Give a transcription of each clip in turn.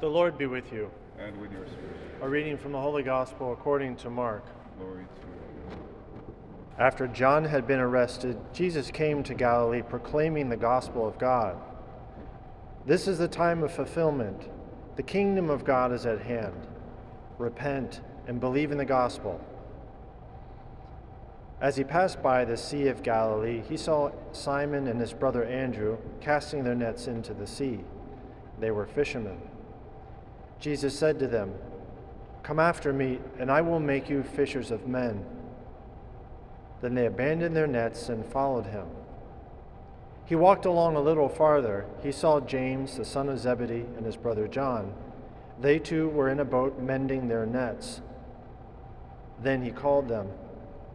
The Lord be with you. and with your spirit. A reading from the Holy Gospel according to Mark. Glory to you. After John had been arrested, Jesus came to Galilee proclaiming the gospel of God. This is the time of fulfillment. The kingdom of God is at hand. Repent and believe in the gospel. As he passed by the Sea of Galilee, he saw Simon and his brother Andrew casting their nets into the sea. They were fishermen. Jesus said to them, Come after me, and I will make you fishers of men. Then they abandoned their nets and followed him. He walked along a little farther. He saw James, the son of Zebedee, and his brother John. They too were in a boat mending their nets. Then he called them.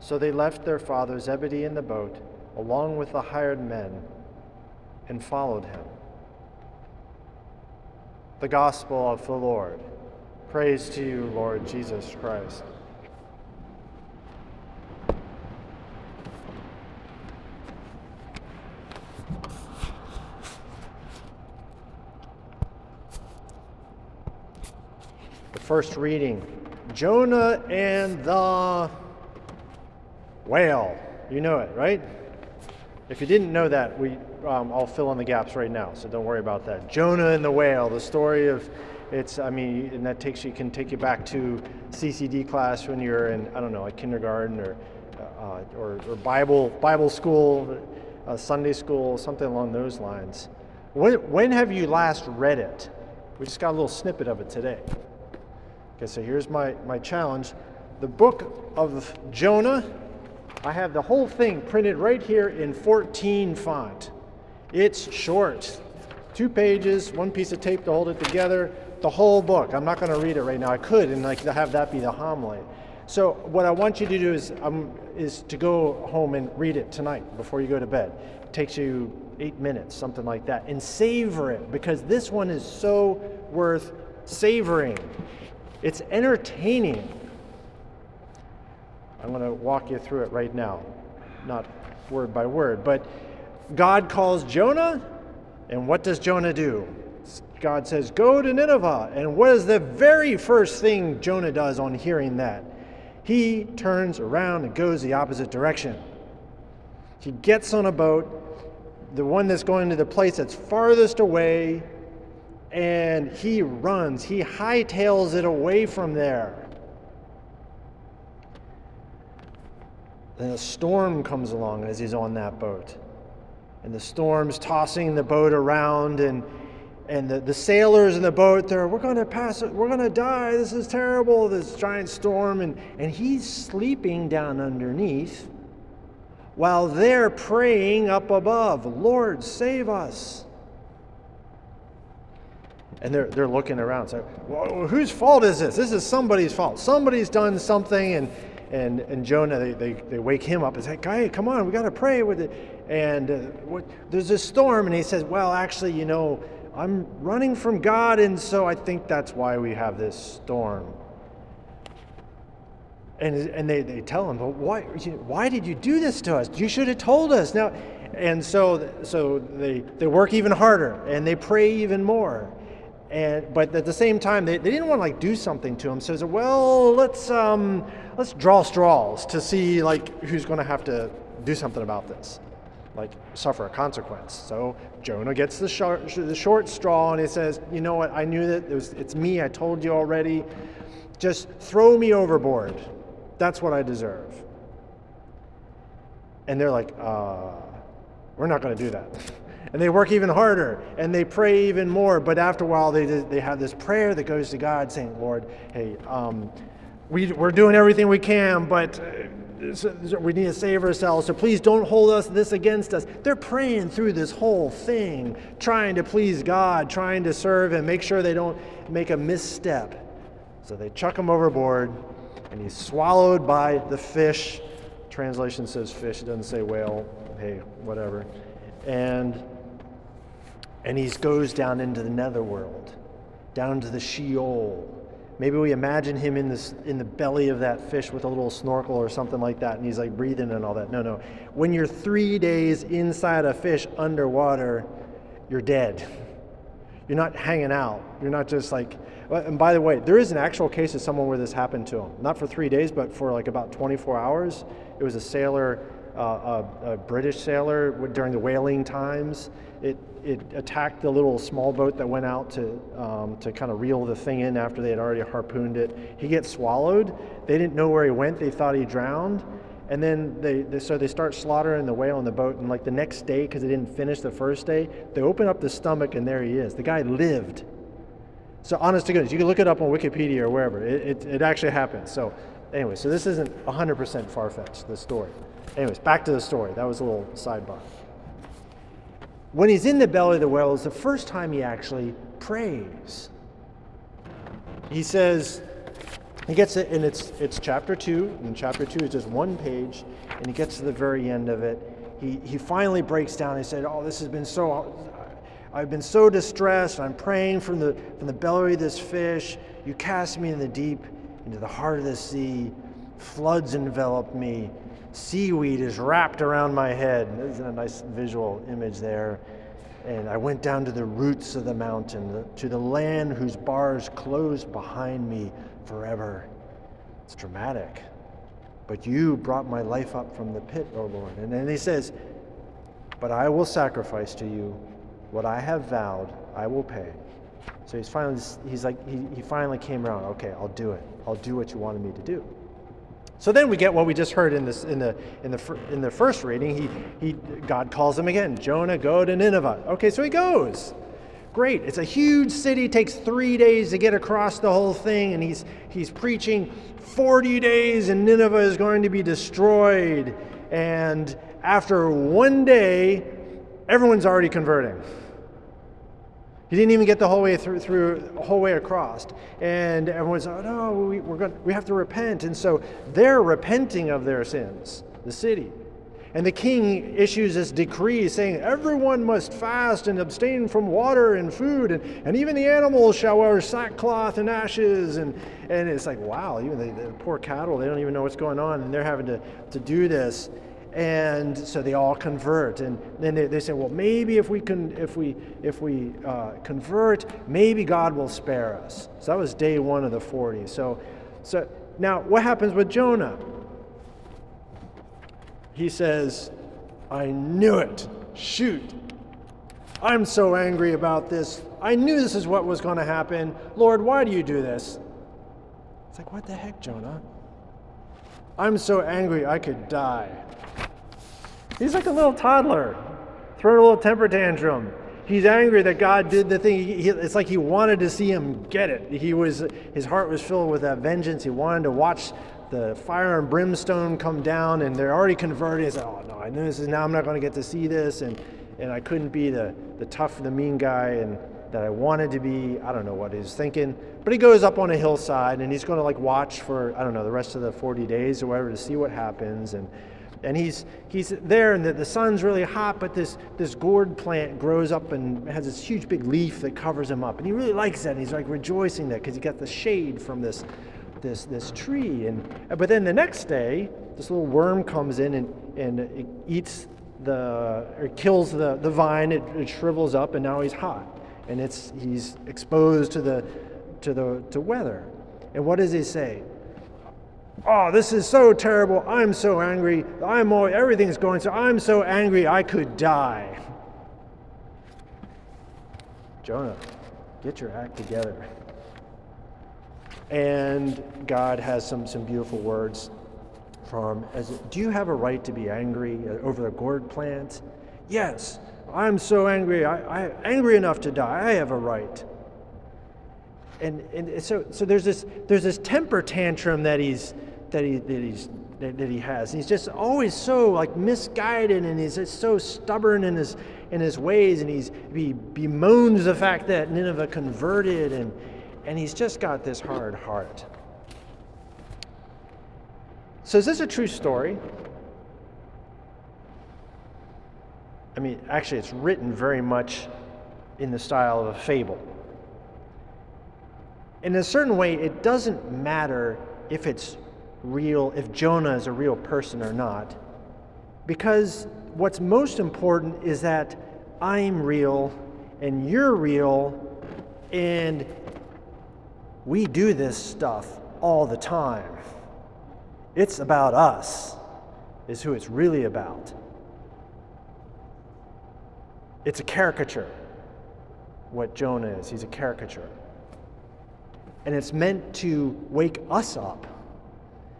So they left their father Zebedee in the boat, along with the hired men, and followed him. The Gospel of the Lord. Praise to you, Lord Jesus Christ. The first reading Jonah and the whale. You know it, right? If you didn't know that, we, um, I'll fill in the gaps right now, so don't worry about that. Jonah and the whale, the story of it's, I mean, and that takes you can take you back to CCD class when you're in, I don't know, like kindergarten or, uh, or, or Bible Bible school, uh, Sunday school, something along those lines. When, when have you last read it? We just got a little snippet of it today. Okay, so here's my, my challenge. The book of Jonah, I have the whole thing printed right here in 14 font. It's short, two pages, one piece of tape to hold it together, the whole book. I'm not going to read it right now. I could and like have that be the homily. So what I want you to do is um, is to go home and read it tonight before you go to bed. It takes you eight minutes, something like that, and savor it because this one is so worth savoring. It's entertaining. I'm going to walk you through it right now, not word by word, but God calls Jonah, and what does Jonah do? God says, Go to Nineveh. And what is the very first thing Jonah does on hearing that? He turns around and goes the opposite direction. He gets on a boat, the one that's going to the place that's farthest away, and he runs. He hightails it away from there. Then a storm comes along as he's on that boat. And the storm's tossing the boat around, and, and the, the sailors in the boat, they're, we're going to pass we're going to die, this is terrible, this giant storm. And, and he's sleeping down underneath while they're praying up above, Lord, save us. And they're, they're looking around, saying, well, whose fault is this? This is somebody's fault. Somebody's done something, and and, and Jonah, they, they, they wake him up and say, hey, come on, we got to pray with it. And uh, what, there's a storm, and he says, well, actually, you know, I'm running from God, and so I think that's why we have this storm. And, and they, they tell him, well, why, why did you do this to us? You should have told us. Now, and so, so they, they work even harder, and they pray even more. And, but at the same time, they, they didn't want to like do something to him. So they said, well, let's, um, let's draw straws to see like who's going to have to do something about this, like suffer a consequence. So Jonah gets the short, the short straw and he says, you know what? I knew that it was, it's me. I told you already. Just throw me overboard. That's what I deserve. And they're like, uh, we're not going to do that. and they work even harder and they pray even more. But after a while, they, they have this prayer that goes to God saying, Lord, hey, um, we, we're doing everything we can, but uh, we need to save ourselves. So please don't hold us this against us. They're praying through this whole thing, trying to please God, trying to serve Him, make sure they don't make a misstep. So they chuck him overboard, and he's swallowed by the fish. Translation says fish, it doesn't say whale. Hey, whatever. And and he goes down into the netherworld, down to the Sheol. Maybe we imagine him in this in the belly of that fish with a little snorkel or something like that, and he's like breathing and all that. No, no. When you're three days inside a fish underwater, you're dead. You're not hanging out. You're not just like, and by the way, there is an actual case of someone where this happened to him. Not for three days, but for like about 24 hours. It was a sailor, uh, a, a, British sailor during the whaling times. It, it attacked the little small boat that went out to, um, to kind of reel the thing in after they had already harpooned it. He gets swallowed. They didn't know where he went. They thought he drowned. And then they, they, so they start slaughtering the whale on the boat. And like the next day, because they didn't finish the first day, they open up the stomach and there he is. The guy lived. So honest to goodness, you can look it up on Wikipedia or wherever. It, it, it actually happened. So anyway, so this isn't 100% far-fetched, the story. Anyways, back to the story. That was a little sidebar. When he's in the belly of the whale, it's the first time he actually prays. He says, he gets it, and it's, it's chapter 2, and chapter 2 is just one page, and he gets to the very end of it. He, he finally breaks down. He said, Oh, this has been so, I've been so distressed. I'm praying from the, from the belly of this fish. You cast me in the deep, into the heart of the sea. Floods envelop me. Seaweed is wrapped around my head. There's a nice visual image there. And I went down to the roots of the mountain, to the land whose bars close behind me forever. It's dramatic. But you brought my life up from the pit, O Lord. And then he says, But I will sacrifice to you what I have vowed, I will pay. So he's finally, he's like, he, he finally came around. Okay, I'll do it. I'll do what you wanted me to do. So then we get what we just heard in this in the in the in the first reading. He he God calls him again. Jonah, go to Nineveh. Okay, so he goes. Great. It's a huge city, takes three days to get across the whole thing, and he's, he's preaching 40 days and Nineveh is going to be destroyed. And after one day, everyone's already converting. He didn't even get the whole way through, through whole way across. And everyone's, like, oh no, we, we're going, we have to repent. And so they're repenting of their sins, the city. And the king issues this decree saying, Everyone must fast and abstain from water and food, and, and even the animals shall wear sackcloth and ashes. And, and it's like, wow, even the, the poor cattle, they don't even know what's going on, and they're having to, to do this. And so they all convert, and then they, they say, well, maybe if we can, if we if we uh, convert, maybe God will spare us. So that was day one of the forty. So, so now what happens with Jonah? he says, I knew it. Shoot. I'm so angry about this. I knew this is what was going to happen. Lord, why do you do this? It's like, what the heck, Jonah? I'm so angry I could die. He's like a little toddler, throwing a little temper tantrum. He's angry that God did the thing. He, it's like he wanted to see him get it. He was, his heart was filled with that vengeance. He wanted to watch the fire and brimstone come down and they're already converted. He's like, oh no, I know this is now I'm not going to get to see this and and I couldn't be the, the tough, the mean guy and that I wanted to be. I don't know what he's thinking. But he goes up on a hillside and he's going to like watch for, I don't know, the rest of the 40 days or whatever to see what happens. And and he's he's there and the, the sun's really hot, but this this gourd plant grows up and has this huge big leaf that covers him up. And he really likes that. And he's like rejoicing that because he got the shade from this this, this tree. And, but then the next day, this little worm comes in and, and eats the, or kills the, the vine, it, it shrivels up, and now he's hot. And it's, he's exposed to the, to the to weather. And what does he say? Oh, this is so terrible. I'm so angry. I'm all, everything's going so. I'm so angry I could die. Jonah, get your act together. And God has some, some beautiful words from as do you have a right to be angry over the gourd plant? Yes, I'm so angry. I, I angry enough to die. I have a right. And, and so, so there's this there's this temper tantrum that he's that he that he's that, that he has. And he's just always so like misguided and he's just so stubborn in his in his ways and he's he bemoans the fact that Nineveh converted and and he's just got this hard heart. So, is this a true story? I mean, actually, it's written very much in the style of a fable. In a certain way, it doesn't matter if it's real, if Jonah is a real person or not, because what's most important is that I'm real and you're real And we do this stuff all the time. It's about us, is who it's really about. It's a caricature, what Jonah is. He's a caricature. And it's meant to wake us up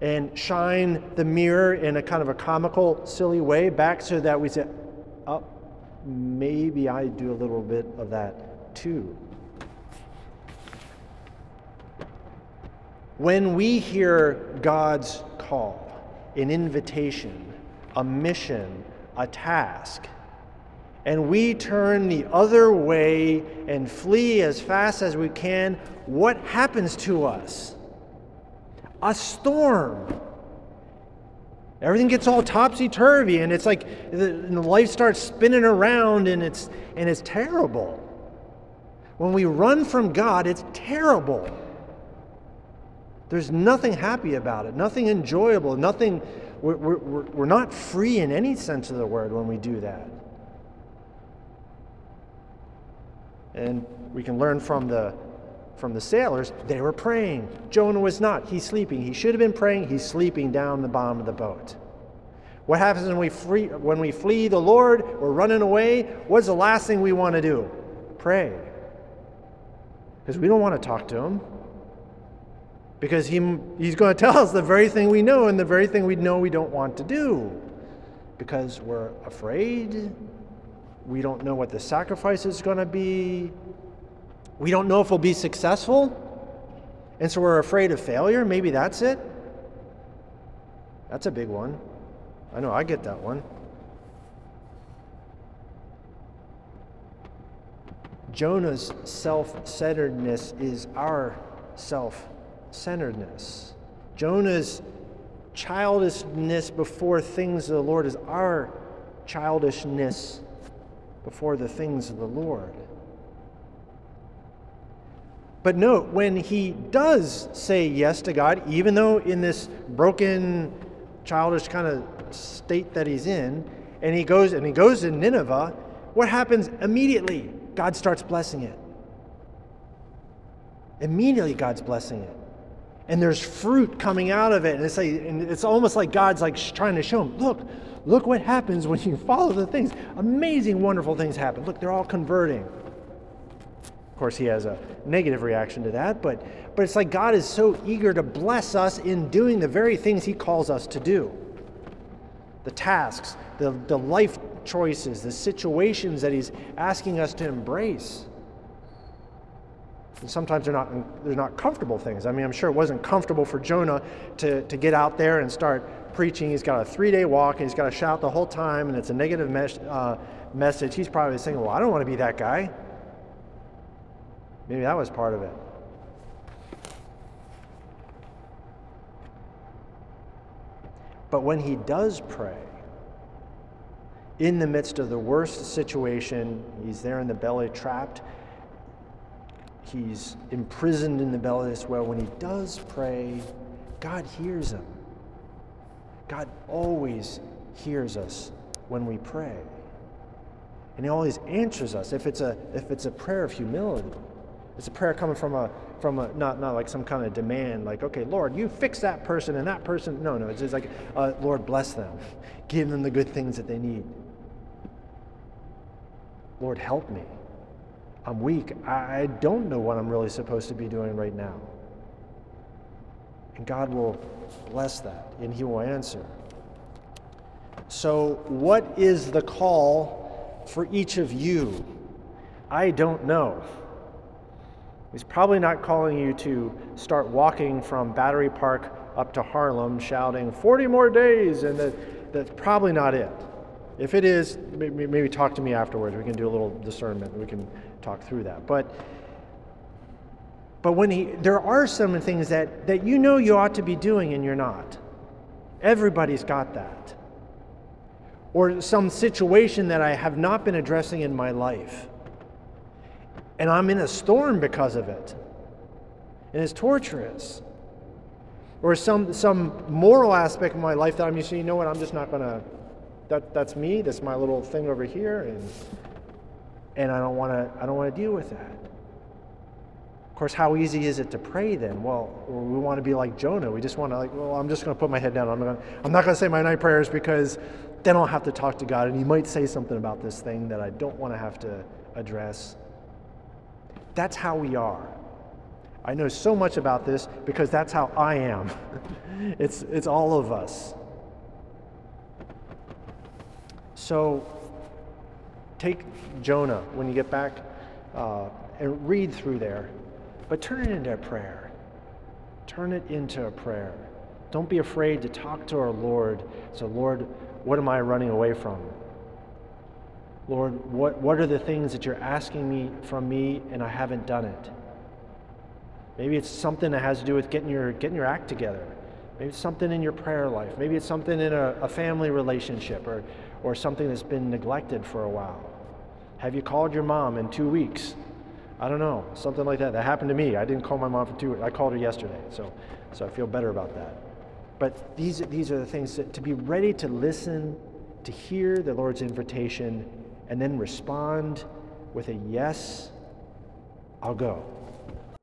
and shine the mirror in a kind of a comical, silly way back so that we say, oh, maybe I do a little bit of that too. When we hear God's call, an invitation, a mission, a task, and we turn the other way and flee as fast as we can, what happens to us? A storm. Everything gets all topsy turvy, and it's like the, and life starts spinning around, and it's, and it's terrible. When we run from God, it's terrible. There's nothing happy about it, nothing enjoyable, nothing. We're, we're, we're not free in any sense of the word when we do that. And we can learn from the from the sailors, they were praying. Jonah was not. He's sleeping. He should have been praying. He's sleeping down the bottom of the boat. What happens when we, free, when we flee the Lord? We're running away. What's the last thing we want to do? Pray. Because we don't want to talk to Him because he, he's going to tell us the very thing we know and the very thing we know we don't want to do because we're afraid. We don't know what the sacrifice is going to be. We don't know if we'll be successful. And so we're afraid of failure. Maybe that's it. That's a big one. I know I get that one. Jonah's self centeredness is our self centeredness. Jonah's childishness before things of the Lord is our childishness before the things of the Lord. But note, when he does say yes to God, even though in this broken, childish kind of state that he's in, and he goes and he goes to Nineveh, what happens immediately? God starts blessing it. Immediately, God's blessing it and there's fruit coming out of it. And it's, like, and it's almost like God's like trying to show him, look, look what happens when you follow the things. Amazing, wonderful things happen. Look, they're all converting. Of course, he has a negative reaction to that, but, but it's like God is so eager to bless us in doing the very things he calls us to do. The tasks, the, the life choices, the situations that he's asking us to embrace. And sometimes they're not, they're not comfortable things. I mean, I'm sure it wasn't comfortable for Jonah to, to get out there and start preaching. He's got a three day walk and he's got to shout the whole time, and it's a negative mes- uh, message. He's probably saying, Well, I don't want to be that guy. Maybe that was part of it. But when he does pray, in the midst of the worst situation, he's there in the belly, trapped he's imprisoned in the belly as well. When he does pray, God hears him. God always hears us when we pray. And he always answers us if it's a if it's a prayer of humility. It's a prayer coming from a from a not not like some kind of demand, like, okay, Lord, you fix that person and that person. No, no, it's just like, uh, Lord, bless them. Give them the good things that they need. Lord, help me. I'm weak. I don't know what I'm really supposed to be doing right now. And God will bless that and He will answer. So, what is the call for each of you? I don't know. He's probably not calling you to start walking from Battery Park up to Harlem shouting 40 more days, and that, that's probably not it. If it is, maybe talk to me afterwards. We can do a little discernment. We can talk through that. But but when he there are some things that, that you know you ought to be doing and you're not. Everybody's got that. Or some situation that I have not been addressing in my life. And I'm in a storm because of it. And it's torturous. Or some some moral aspect of my life that I'm just you know what, I'm just not gonna that that's me, that's my little thing over here, and and I don't want to I don't want to deal with that. Of course, how easy is it to pray then? Well, we want to be like Jonah. We just want to like, well, I'm just going to put my head down. I'm, gonna, I'm not going to say my night prayers because then I'll have to talk to God, and He might say something about this thing that I don't want to have to address. That's how we are. I know so much about this because that's how I am. it's, it's all of us. So take Jonah when you get back uh, and read through there, but turn it into a prayer. Turn it into a prayer. Don't be afraid to talk to our Lord. So, Lord, what am I running away from? Lord, what, what are the things that you're asking me from me and I haven't done it? Maybe it's something that has to do with getting your, getting your act together. Maybe it's something in your prayer life. Maybe it's something in a, a family relationship or, or something that's been neglected for a while. Have you called your mom in two weeks? I don't know, something like that. That happened to me. I didn't call my mom for two weeks. I called her yesterday, so, so I feel better about that. But these, these are the things that, to be ready to listen, to hear the Lord's invitation, and then respond with a yes, I'll go.